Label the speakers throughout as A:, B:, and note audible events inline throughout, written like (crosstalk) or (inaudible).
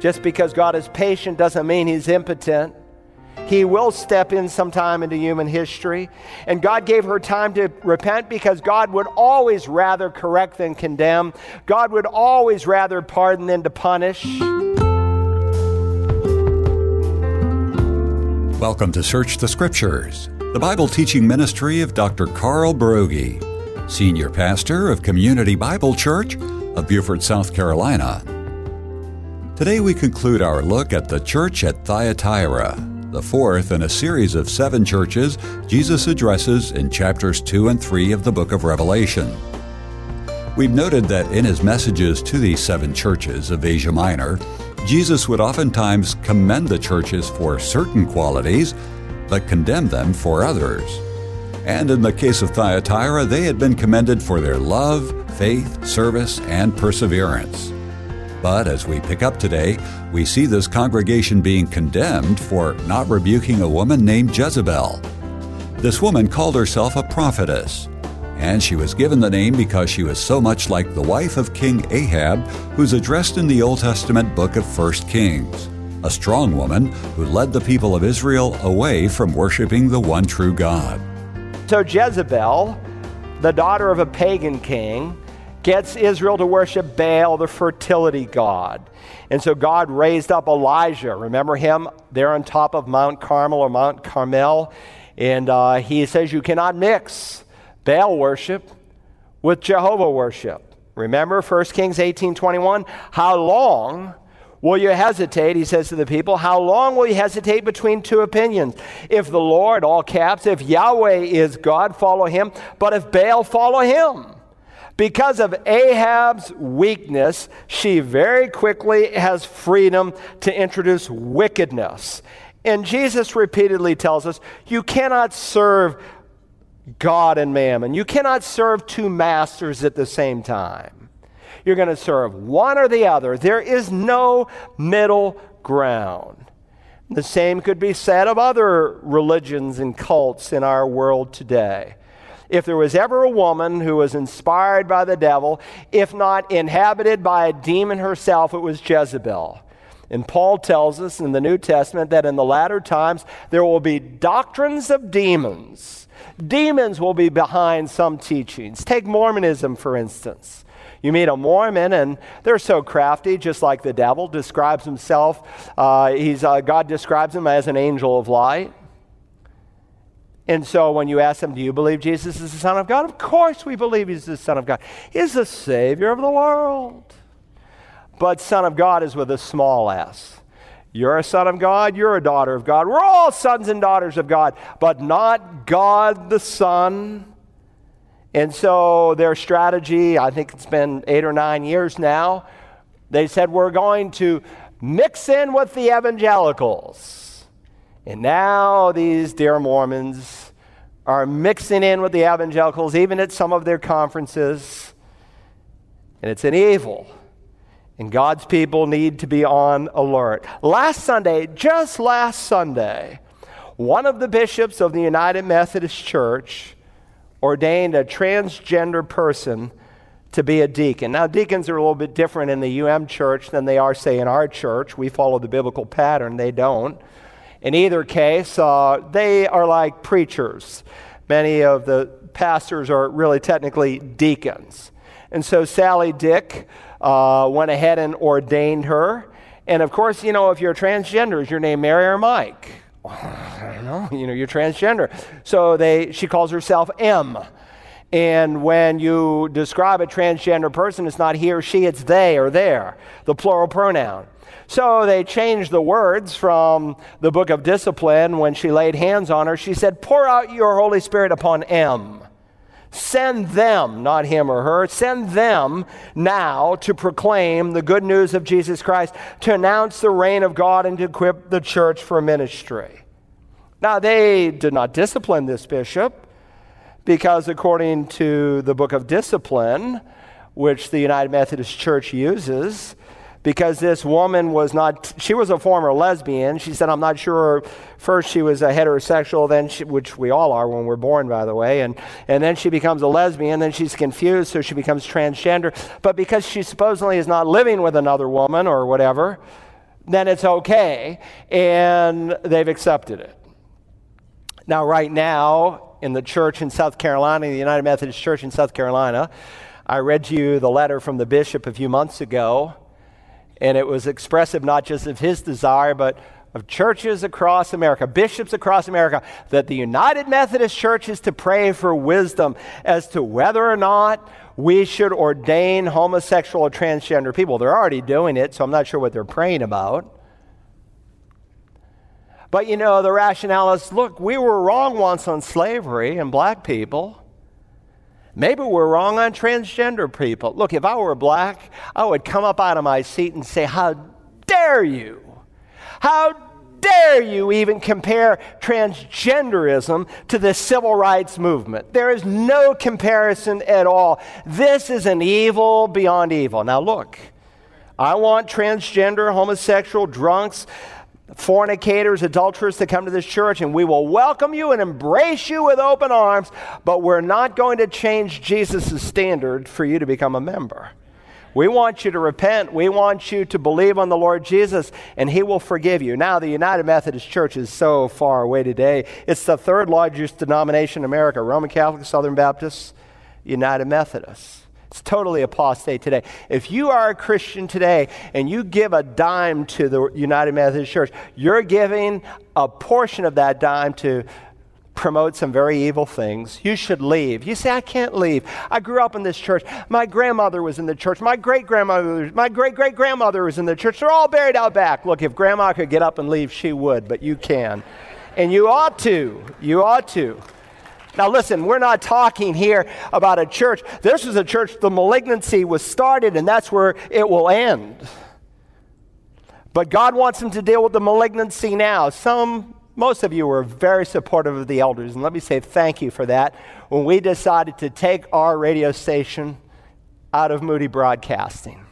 A: Just because God is patient doesn't mean He's impotent. He will step in sometime into human history. And God gave her time to repent because God would always rather correct than condemn. God would always rather pardon than to punish.
B: Welcome to Search the Scriptures, the Bible teaching ministry of Dr. Carl Broggi, Senior Pastor of Community Bible Church of Beaufort, South Carolina. Today we conclude our look at the church at Thyatira, the fourth in a series of seven churches Jesus addresses in chapters 2 and 3 of the book of Revelation. We've noted that in his messages to these seven churches of Asia Minor, Jesus would oftentimes commend the churches for certain qualities, but condemn them for others. And in the case of Thyatira, they had been commended for their love, faith, service, and perseverance. But as we pick up today, we see this congregation being condemned for not rebuking a woman named Jezebel. This woman called herself a prophetess, and she was given the name because she was so much like the wife of King Ahab, who's addressed in the Old Testament book of 1 Kings, a strong woman who led the people of Israel away from worshiping the one true God.
A: So Jezebel, the daughter of a pagan king, gets Israel to worship Baal, the fertility god. And so God raised up Elijah. Remember him there on top of Mount Carmel or Mount Carmel? And uh, he says, You cannot mix Baal worship with Jehovah worship. Remember 1 Kings 18 21? How long will you hesitate? He says to the people, How long will you hesitate between two opinions? If the Lord, all caps, if Yahweh is God, follow him, but if Baal, follow him. Because of Ahab's weakness, she very quickly has freedom to introduce wickedness. And Jesus repeatedly tells us you cannot serve God and mammon. You cannot serve two masters at the same time. You're going to serve one or the other. There is no middle ground. The same could be said of other religions and cults in our world today. If there was ever a woman who was inspired by the devil, if not inhabited by a demon herself, it was Jezebel. And Paul tells us in the New Testament that in the latter times there will be doctrines of demons Demons will be behind some teachings. Take Mormonism, for instance. You meet a Mormon, and they're so crafty, just like the devil describes himself. Uh, he's, uh, God describes him as an angel of light. And so when you ask them, Do you believe Jesus is the Son of God? Of course we believe he's the Son of God. He's the Savior of the world. But Son of God is with a small s. You're a son of God, you're a daughter of God. We're all sons and daughters of God, but not God the Son. And so their strategy, I think it's been eight or nine years now, they said we're going to mix in with the evangelicals. And now these dear Mormons are mixing in with the evangelicals, even at some of their conferences. And it's an evil. And God's people need to be on alert. Last Sunday, just last Sunday, one of the bishops of the United Methodist Church ordained a transgender person to be a deacon. Now, deacons are a little bit different in the UM church than they are, say, in our church. We follow the biblical pattern, they don't. In either case, uh, they are like preachers. Many of the pastors are really technically deacons. And so, Sally Dyck uh, went ahead and ordained her. And of course, you know, if you're transgender, is your name Mary or Mike? (laughs) I don't know. You know, you're transgender. So they, she calls herself M. And when you describe a transgender person, it's not he or she, it's they or their, the plural pronoun. So they changed the words from the book of discipline when she laid hands on her. She said, Pour out your Holy Spirit upon M. Send them, not him or her, send them now to proclaim the good news of Jesus Christ, to announce the reign of God, and to equip the church for ministry. Now, they did not discipline this bishop because, according to the book of discipline, which the United Methodist Church uses, because this woman was not, she was a former lesbian. She said, I'm not sure. First, she was a heterosexual, then she, which we all are when we're born, by the way. And, and then she becomes a lesbian. Then she's confused, so she becomes transgender. But because she supposedly is not living with another woman or whatever, then it's okay, and they've accepted it. Now, right now, in the church in South Carolina, the United Methodist Church in South Carolina, I read you the letter from the bishop a few months ago, and it was expressive not just of his desire, but of churches across America, bishops across America, that the United Methodist Church is to pray for wisdom as to whether or not we should ordain homosexual or transgender people. They're already doing it, so I'm not sure what they're praying about. But you know, the rationale is look, we were wrong once on slavery and black people. Maybe we're wrong on transgender people. Look, if I were black, I would come up out of my seat and say, How dare you? How dare you even compare transgenderism to the civil rights movement? There is no comparison at all. This is an evil beyond evil. Now, look, I want transgender, homosexual, drunks, fornicators, adulterers to come to this church, and we will welcome you and embrace you with open arms, but we're not going to change Jesus' standard for you to become a member. We want you to repent. We want you to believe on the Lord Jesus, and He will forgive you. Now, the United Methodist Church is so far away today. It's the third largest denomination in America Roman Catholic, Southern Baptists, United Methodists. It's totally apostate today. If you are a Christian today and you give a dime to the United Methodist Church, you're giving a portion of that dime to promote some very evil things. You should leave. You say, I can't leave. I grew up in this church. My grandmother was in the church. My great grandmother, my great great grandmother was in the church. They're all buried out back. Look, if grandma could get up and leave, she would, but you can. And you ought to. You ought to. Now, listen, we're not talking here about a church. This is a church, the malignancy was started, and that's where it will end. But God wants them to deal with the malignancy now. Some, most of you were very supportive of the elders, and let me say thank you for that. When we decided to take our radio station out of Moody Broadcasting,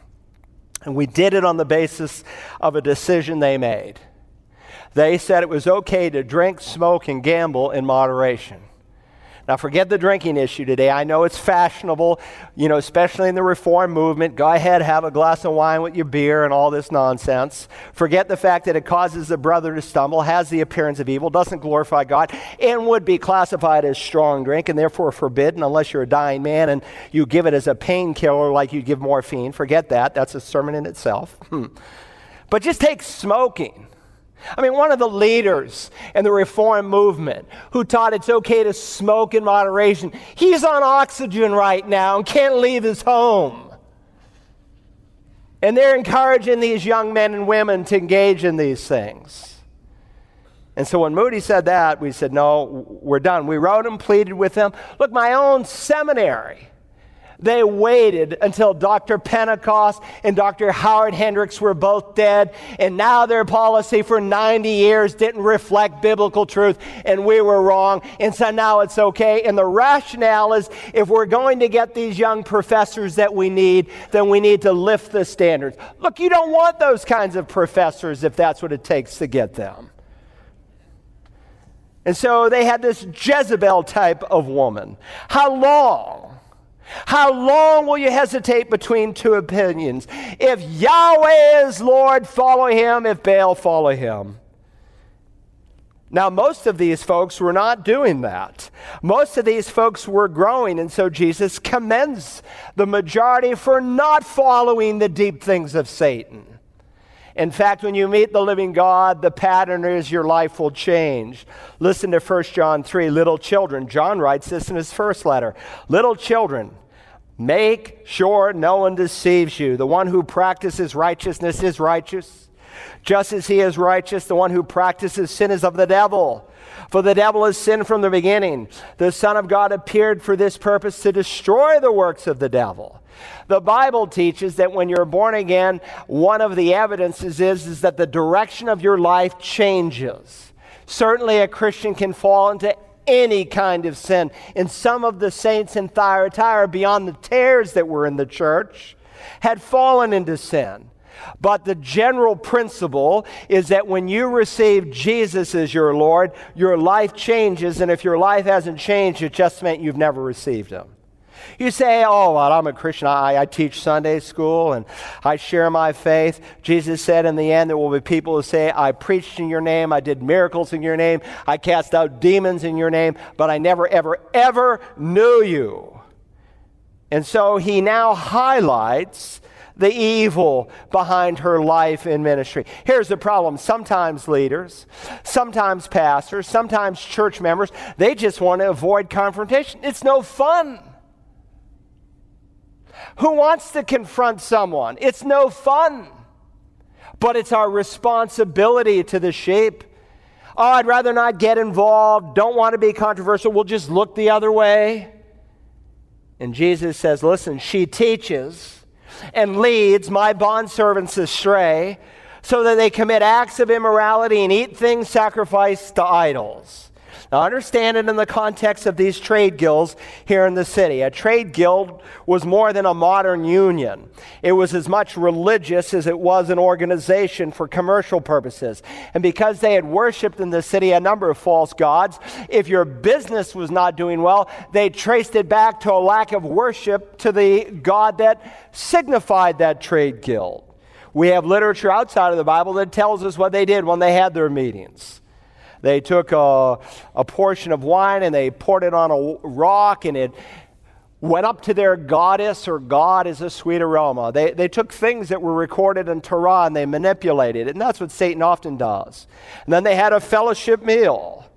A: and we did it on the basis of a decision they made. They said it was okay to drink, smoke, and gamble in moderation. Now, forget the drinking issue today. I know it's fashionable, you know, especially in the reform movement. Go ahead, have a glass of wine with your beer and all this nonsense. Forget the fact that it causes the brother to stumble, has the appearance of evil, doesn't glorify God, and would be classified as strong drink and therefore forbidden unless you're a dying man and you give it as a painkiller like you give morphine. Forget that. That's a sermon in itself. Hmm. but just take smoking. I mean, one of the leaders in the reform movement who taught it's okay to smoke in moderation, he's on oxygen right now and can't leave his home. And they're encouraging these young men and women to engage in these things. And so when Moody said that, we said, no, we're done. We wrote and pleaded with them. Look, my own seminary they waited until Dr. Pentecost and Dr. Howard Hendricks were both dead, and now their policy for 90 years didn't reflect biblical truth, and we were wrong, and so now it's okay. And the rationale is if we're going to get these young professors that we need, then we need to lift the standards. Look, you don't want those kinds of professors if that's what it takes to get them. And so they had this Jezebel type of woman. How long? How long will you hesitate between two opinions? If Yahweh is Lord, follow him. If Baal, follow him. Now, most of these folks were not doing that. Most of these folks were growing, and so Jesus commends the majority for not following the deep things of Satan. In fact, when you meet the living God, the pattern is your life will change. Listen to 1 John 3, little children. John writes this in his first letter. Little children, make sure no one deceives you. The one who practices righteousness is righteous. Just as he is righteous, the one who practices sin is of the devil. For the devil has sinned from the beginning. The Son of God appeared for this purpose to destroy the works of the devil. The Bible teaches that when you're born again, one of the evidences is, is that the direction of your life changes. Certainly, a Christian can fall into any kind of sin. And some of the saints in Thyatira, beyond the tares that were in the church, had fallen into sin. But the general principle is that when you receive Jesus as your Lord, your life changes. And if your life hasn't changed, it just meant you've never received Him. You say, oh, well, I'm a Christian. I, I, teach Sunday school and I share my faith. Jesus said in the end, there will be people who say, I preached in your name, I did miracles in your name, I cast out demons in your name, but I never, ever, ever knew you. And so he now highlights the evil behind her life in ministry. Here's the problem sometimes leaders, sometimes pastors, sometimes church members, they just want to avoid confrontation. It's no fun. Who wants to confront someone? It's no fun. But it's our responsibility to the sheep. Oh, I'd rather not get involved, don't want to be controversial, we'll just look the other way. And Jesus says, Listen, she teaches and leads my bondservants astray so that they commit acts of immorality and eat things sacrificed to idols. Now, understand it in the context of these trade guilds here in the city. A trade guild was more than a modern union, it was as much religious as it was an organization for commercial purposes. And because they had worshiped in the city a number of false gods, if your business was not doing well, they traced it back to a lack of worship to the God that signified that trade guild. We have literature outside of the Bible that tells us what they did when they had their meetings. They took a, a portion of wine and they poured it on a rock and it went up to their goddess or god as a sweet aroma. They, they took things that were recorded in Torah and they manipulated it. And that's what Satan often does. And then they had a fellowship meal.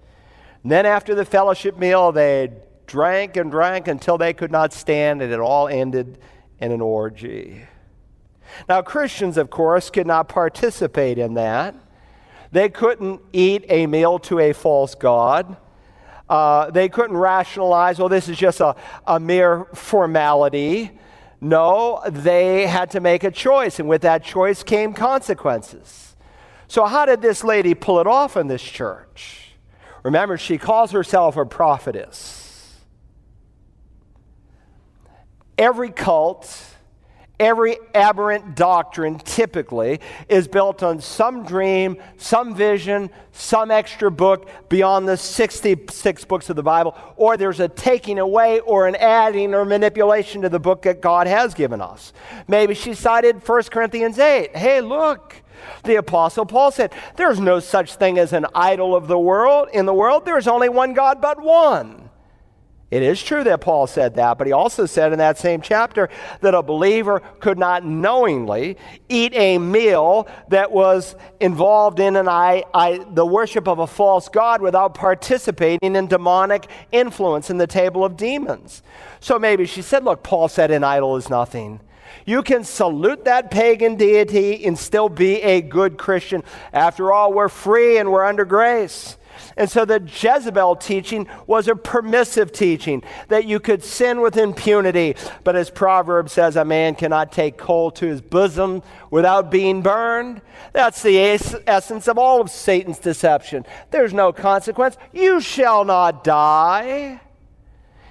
A: And then after the fellowship meal, they drank and drank until they could not stand, and it all ended in an orgy. Now, Christians, of course, could not participate in that. They couldn't eat a meal to a false God. Uh, they couldn't rationalize, well, this is just a, a mere formality. No, they had to make a choice, and with that choice came consequences. So, how did this lady pull it off in this church? Remember, she calls herself a prophetess. Every cult every aberrant doctrine typically is built on some dream, some vision, some extra book beyond the 66 books of the Bible, or there's a taking away or an adding or manipulation to the book that God has given us. Maybe she cited 1 Corinthians 8. Hey, look. The apostle Paul said, "There's no such thing as an idol of the world in the world. There's only one God but one." It is true that Paul said that, but he also said in that same chapter that a believer could not knowingly eat a meal that was involved in an I, I, the worship of a false god without participating in demonic influence in the table of demons. So maybe she said, Look, Paul said an idol is nothing. You can salute that pagan deity and still be a good Christian. After all, we're free and we're under grace. And so the Jezebel teaching was a permissive teaching that you could sin with impunity. But as Proverbs says, a man cannot take coal to his bosom without being burned. That's the essence of all of Satan's deception. There's no consequence. You shall not die.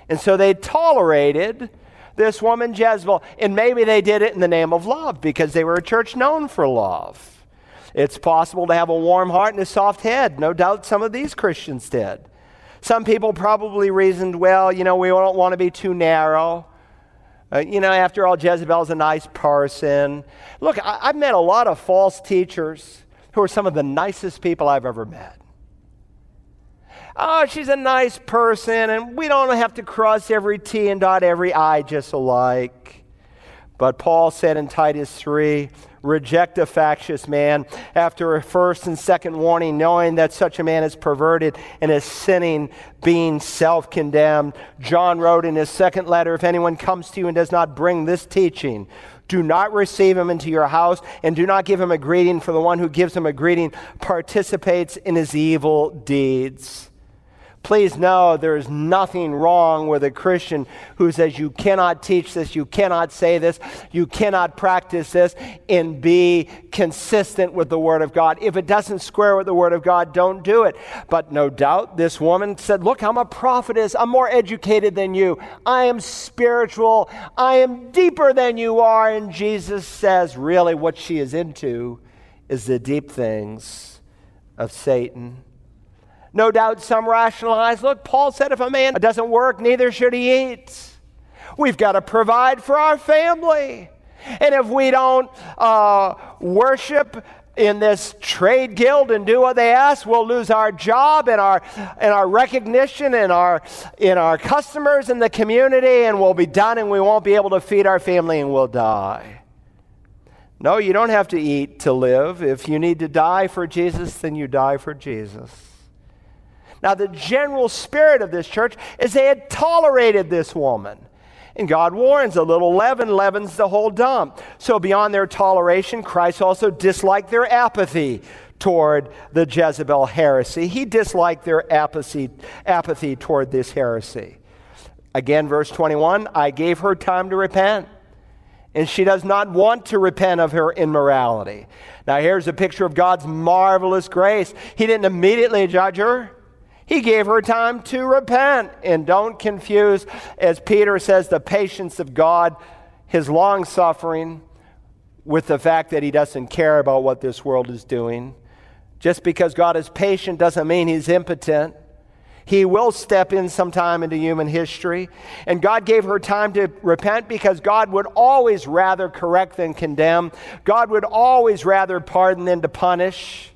A: And so they tolerated this woman Jezebel. And maybe they did it in the name of love because they were a church known for love. It's possible to have a warm heart and a soft head. No doubt some of these Christians did. Some people probably reasoned, well, you know, we don't want to be too narrow. Uh, you know, after all, Jezebel's a nice person. Look, I, have met a lot of false teachers who are some of the nicest people I've ever met. Oh, she's a nice person, and we don't have to cross every T and dot every I just alike. But Paul said in Titus 3 reject a factious man after a first and second warning, knowing that such a man is perverted and is sinning, being self condemned. John wrote in his second letter If anyone comes to you and does not bring this teaching, do not receive him into your house and do not give him a greeting, for the one who gives him a greeting participates in his evil deeds. Please know there is nothing wrong with a Christian who says you cannot teach this, you cannot say this, you cannot practice this, and be consistent with the Word of God. If it doesn't square with the Word of God, don't do it. But no doubt this woman said, Look, I'm a prophetess. I'm more educated than you. I am spiritual. I am deeper than you are. And Jesus says, really, what she is into is the deep things of Satan no doubt some rationalize look, Paul said if a man doesn't work, neither should he eat. We've got to provide for our family. And if we don't uh, worship in this trade guild and do what they ask, we'll lose our job and our, and our recognition and our, in our customers in the community, and we'll be done and we won't be able to feed our family and we'll die. No, you don't have to eat to live. If you need to die for Jesus, then you die for Jesus. Now, the general spirit of this church is they had tolerated this woman. And God warns a little leaven leavens the whole dump. So, beyond their toleration, Christ also disliked their apathy toward the Jezebel heresy. He disliked their apathy, apathy toward this heresy. Again, verse 21 I gave her time to repent, and she does not want to repent of her immorality. Now, here's a picture of God's marvelous grace. He didn't immediately judge her. He gave her time to repent. And don't confuse, as Peter says, the patience of God, his long suffering, with the fact that he doesn't care about what this world is doing. Just because God is patient doesn't mean he's impotent. He will step in sometime into human history. And God gave her time to repent because God would always rather correct than condemn. God would always rather pardon than to punish.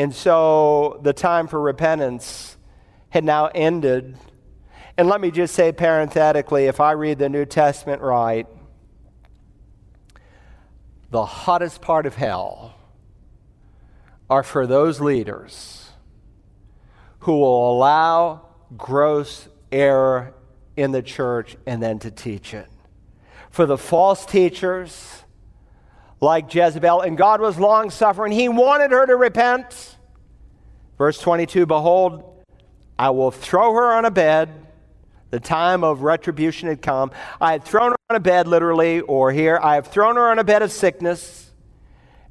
A: And so the time for repentance had now ended. And let me just say parenthetically if I read the New Testament right, the hottest part of hell are for those leaders who will allow gross error in the church and then to teach it. For the false teachers, like Jezebel, and God was long suffering. He wanted her to repent. Verse 22 Behold, I will throw her on a bed. The time of retribution had come. I had thrown her on a bed, literally, or here, I have thrown her on a bed of sickness,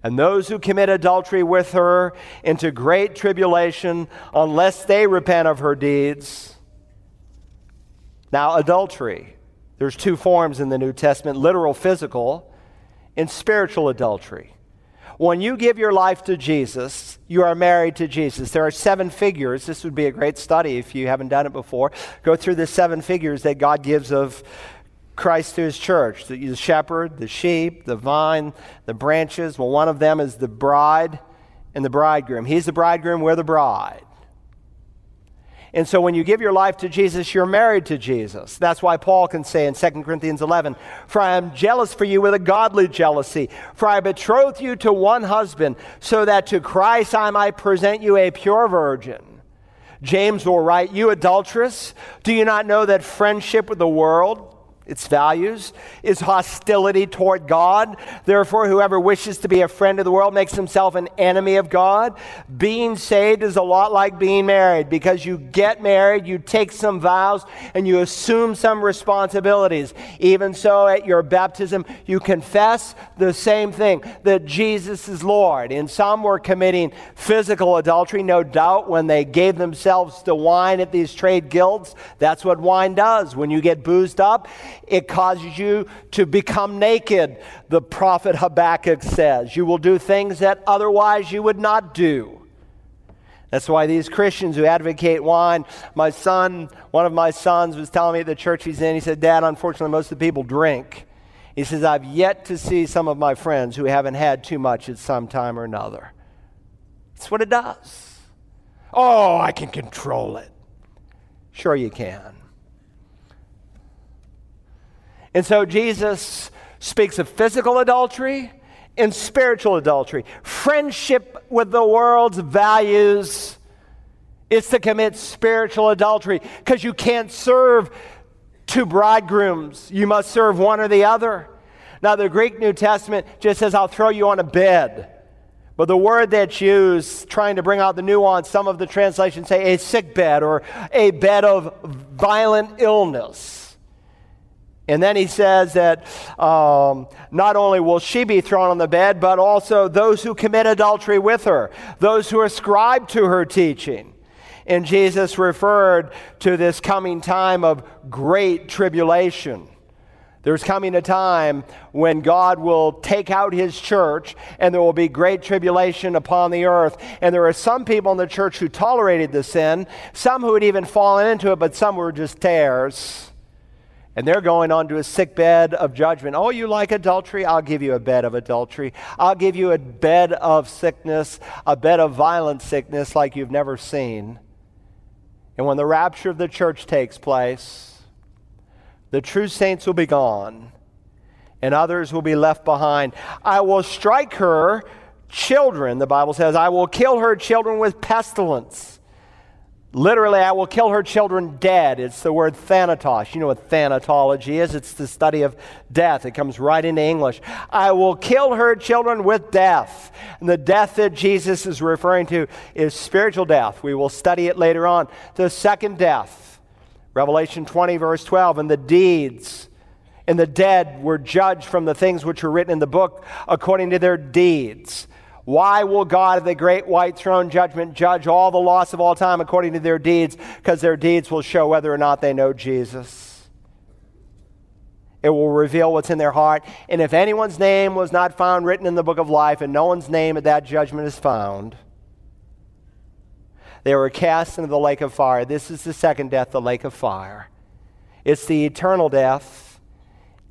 A: and those who commit adultery with her into great tribulation, unless they repent of her deeds. Now, adultery. There's two forms in the New Testament literal, physical, and spiritual adultery. When you give your life to Jesus, you are married to Jesus. There are seven figures. This would be a great study if you haven't done it before. Go through the seven figures that God gives of Christ to his church the shepherd, the sheep, the vine, the branches. Well, one of them is the bride and the bridegroom. He's the bridegroom, we're the bride. And so when you give your life to Jesus, you're married to Jesus. That's why Paul can say in 2 Corinthians 11, For I am jealous for you with a godly jealousy. For I betroth you to one husband, so that to Christ I might present you a pure virgin. James will write, You adulteress, do you not know that friendship with the world its values, is hostility toward God. Therefore, whoever wishes to be a friend of the world makes himself an enemy of God. Being saved is a lot like being married because you get married, you take some vows, and you assume some responsibilities. Even so, at your baptism, you confess the same thing that Jesus is Lord. And some were committing physical adultery, no doubt, when they gave themselves to wine at these trade guilds. That's what wine does. When you get boozed up, it causes you to become naked, the prophet Habakkuk says. You will do things that otherwise you would not do. That's why these Christians who advocate wine, my son, one of my sons was telling me at the church he's in, he said, Dad, unfortunately, most of the people drink. He says, I've yet to see some of my friends who haven't had too much at some time or another. That's what it does. Oh, I can control it. Sure, you can. And so Jesus speaks of physical adultery and spiritual adultery. Friendship with the world's values is to commit spiritual adultery because you can't serve two bridegrooms. You must serve one or the other. Now, the Greek New Testament just says, I'll throw you on a bed. But the word that's used, trying to bring out the nuance, some of the translations say a sick bed or a bed of violent illness. And then he says that um, not only will she be thrown on the bed, but also those who commit adultery with her, those who ascribe to her teaching. And Jesus referred to this coming time of great tribulation. There's coming a time when God will take out his church and there will be great tribulation upon the earth. And there are some people in the church who tolerated the sin, some who had even fallen into it, but some were just tares And they're going onto a sick bed of judgment. Oh, you like adultery? I'll give you a bed of adultery. I'll give you a bed of sickness, a bed of violent sickness like you've never seen. And when the rapture of the church takes place, the true saints will be gone and others will be left behind. I will strike her children, the Bible says, I will kill her children with pestilence. Literally, I will kill her children dead. It's the word thanatos. You know what thanatology is? It's the study of death. It comes right into English. I will kill her children with death. And the death that Jesus is referring to is spiritual death. We will study it later on. The second death, Revelation 20, verse 12, and the deeds and the dead were judged from the things which were written in the book according to their deeds. Why will God of the great white throne judgment judge all the lost of all time according to their deeds? Because their deeds will show whether or not they know Jesus. It will reveal what's in their heart. And if anyone's name was not found written in the book of life, and no one's name at that judgment is found, they were cast into the lake of fire. This is the second death, the lake of fire. It's the eternal death,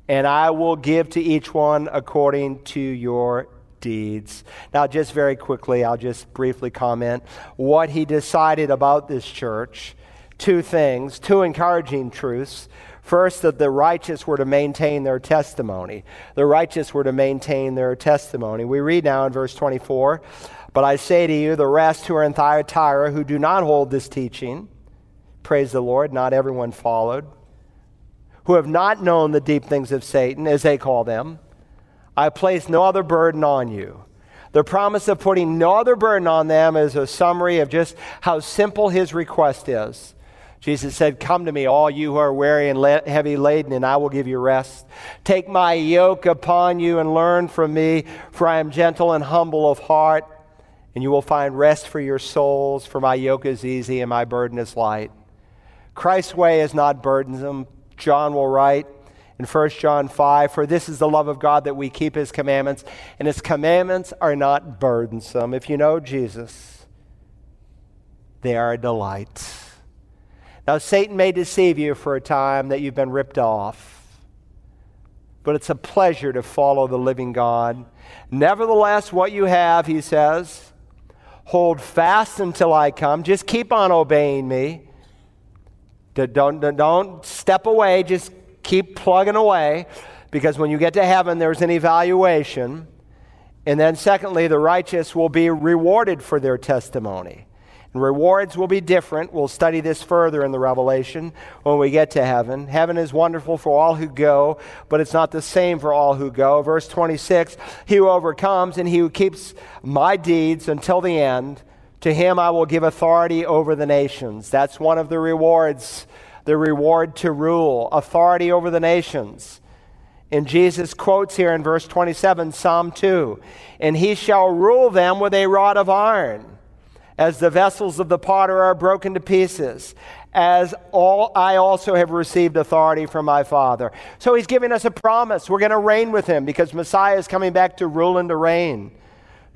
A: and I will give to each one according to your deeds. Now, just very quickly, I'll just briefly comment what he decided about this church. Two things, two encouraging truths. First, that the righteous were to maintain their testimony. The righteous were to maintain their testimony. We read now in verse 24 But I say to you, the rest who are in Thyatira who do not hold this teaching, praise the Lord, not everyone followed, who have not known the deep things of Satan, as they call them, I place no other burden on you. The promise of putting no other burden on them is a summary of just how simple his request is. Jesus said, Come to me, all you who are weary and heavy laden, and I will give you rest. Take my yoke upon you and learn from me, for I am gentle and humble of heart, and you will find rest for your souls, for my yoke is easy and my burden is light. Christ's way is not burdensome. John will write, in 1 John 5 For this is the love of God that we keep his commandments, and his commandments are not burdensome. If you know Jesus, they are a delight. Now, Satan may deceive you for a time that you've been ripped off, but it's a pleasure to follow the living God. Nevertheless, what you have, he says, hold fast until I come. Just keep on obeying me. Don't, don't, don't step away. Just keep plugging away because when you get to heaven, there's an evaluation. And then, secondly, the righteous will be rewarded for their testimony. And rewards will be different. We'll study this further in the Revelation when we get to heaven. Heaven is wonderful for all who go, but it's not the same for all who go. Verse 26 He who overcomes and he who keeps my deeds until the end, to him I will give authority over the nations. That's one of the rewards the reward to rule, authority over the nations. And Jesus quotes here in verse 27, Psalm 2 And he shall rule them with a rod of iron, as the vessels of the potter are broken to pieces, as all I also have received authority from my Father. So he's giving us a promise. We're going to reign with him because Messiah is coming back to rule and to reign.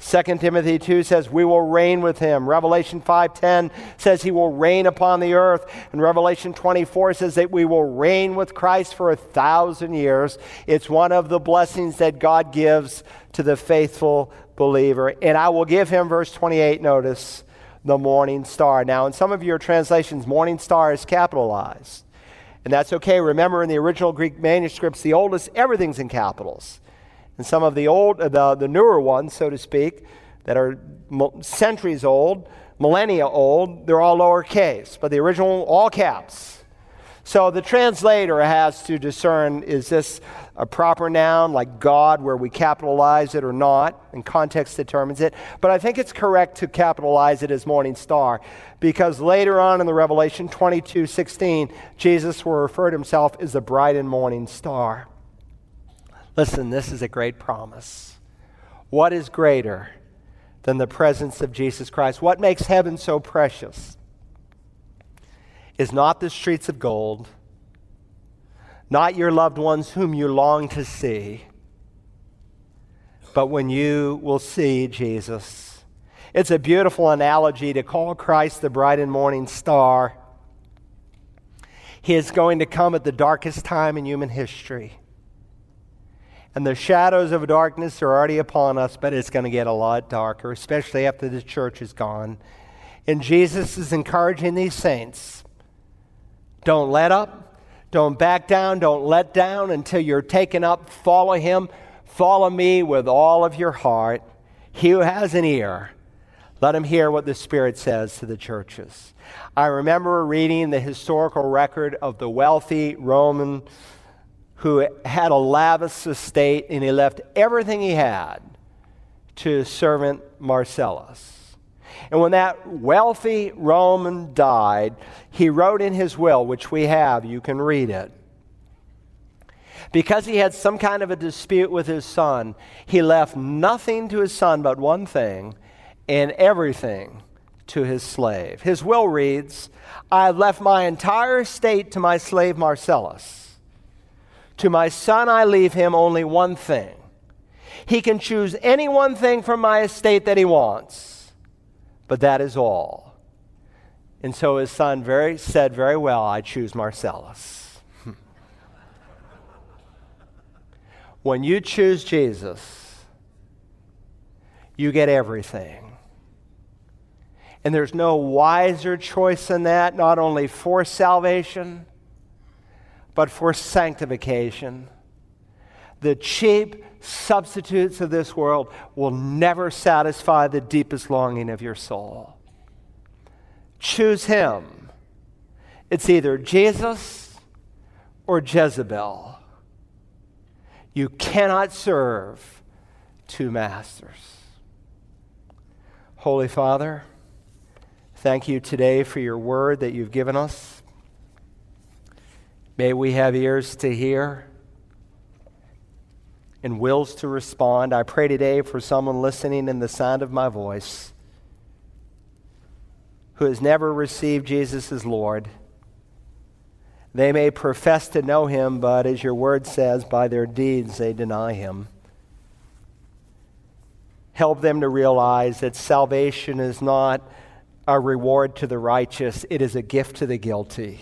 A: 2 Timothy 2 says we will reign with him. Revelation 5:10 says he will reign upon the earth. And Revelation 24 says that we will reign with Christ for a thousand years. It's one of the blessings that God gives to the faithful believer. And I will give him, verse 28, notice, the morning star. Now, in some of your translations, morning star is capitalized. And that's okay. Remember, in the original Greek manuscripts, the oldest, everything's in capitals. And some of the old, uh, the, the newer ones, so to speak, that are centuries old, millennia old, they're all lowercase, but the original, all caps. So the translator has to discern is this a proper noun like God where we capitalize it or not, and context determines it. But I think it's correct to capitalize it as morning star because later on in the Revelation 22 16, Jesus will refer to himself as the bright and morning star. Listen, this is a great promise. What is greater than the presence of Jesus Christ? What makes heaven so precious is not the streets of gold, not your loved ones whom you long to see, but when you will see Jesus. It's a beautiful analogy to call Christ the bright and morning star He is going to come at the darkest time in human history. And the shadows of darkness are already upon us, but it's going to get a lot darker, especially after the church is gone. And Jesus is encouraging these saints don't let up, don't back down, don't let down until you're taken up. Follow him, follow me with all of your heart. He who has an ear, let him hear what the Spirit says to the churches. I remember reading the historical record of the wealthy Roman who had a lavish estate and he left everything he had to his servant Marcellus. And when that wealthy Roman died, he wrote in his will, which we have, you can read it. Because he had some kind of a dispute with his son, he left nothing to his son but one thing and everything to his slave. His will reads I have left my entire estate to my slave Marcellus to my son, I leave him only one thing. He can choose any one thing from my estate that he wants, but that is all. And so his son very, said very well, I choose Marcellus. (laughs) when you choose Jesus, you get everything. And there's no wiser choice than that, not only for salvation but for sanctification. The cheap substitutes of this world will never satisfy the deepest longing of your soul. Choose Him. It's either Jesus or Jezebel. You cannot serve two masters. Holy Father, thank you today for your word that you've given us. May we have ears to hear and wills to respond. I pray today for someone listening in the sound of my voice who has never received Jesus as Lord. They may profess to know him, but as your word says, by their deeds they deny him. Help them to realize that salvation is not a reward to the righteous, it is a gift to the guilty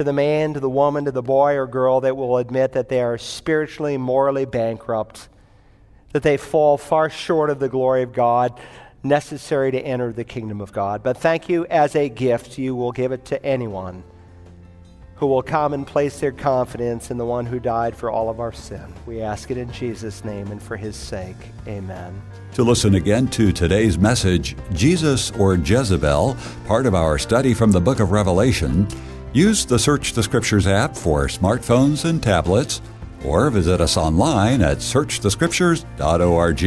A: to the man, to the woman, to the boy or girl that will admit that they are spiritually, morally bankrupt, that they fall far short of the glory of God necessary to enter the kingdom of God. But thank you as a gift, you will give it to anyone who will come and place their confidence in the one who died for all of our sin. We ask it in Jesus' name and for his sake. Amen.
B: To listen again to today's message, Jesus or Jezebel, part of our study from the book of Revelation, Use the Search the Scriptures app for smartphones and tablets, or visit us online at searchthescriptures.org.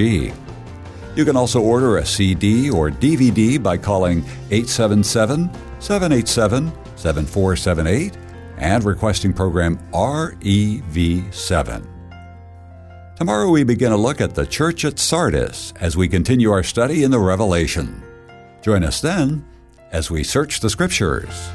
B: You can also order a CD or DVD by calling 877 787 7478 and requesting program REV7. Tomorrow we begin a look at the church at Sardis as we continue our study in the Revelation. Join us then as we search the Scriptures.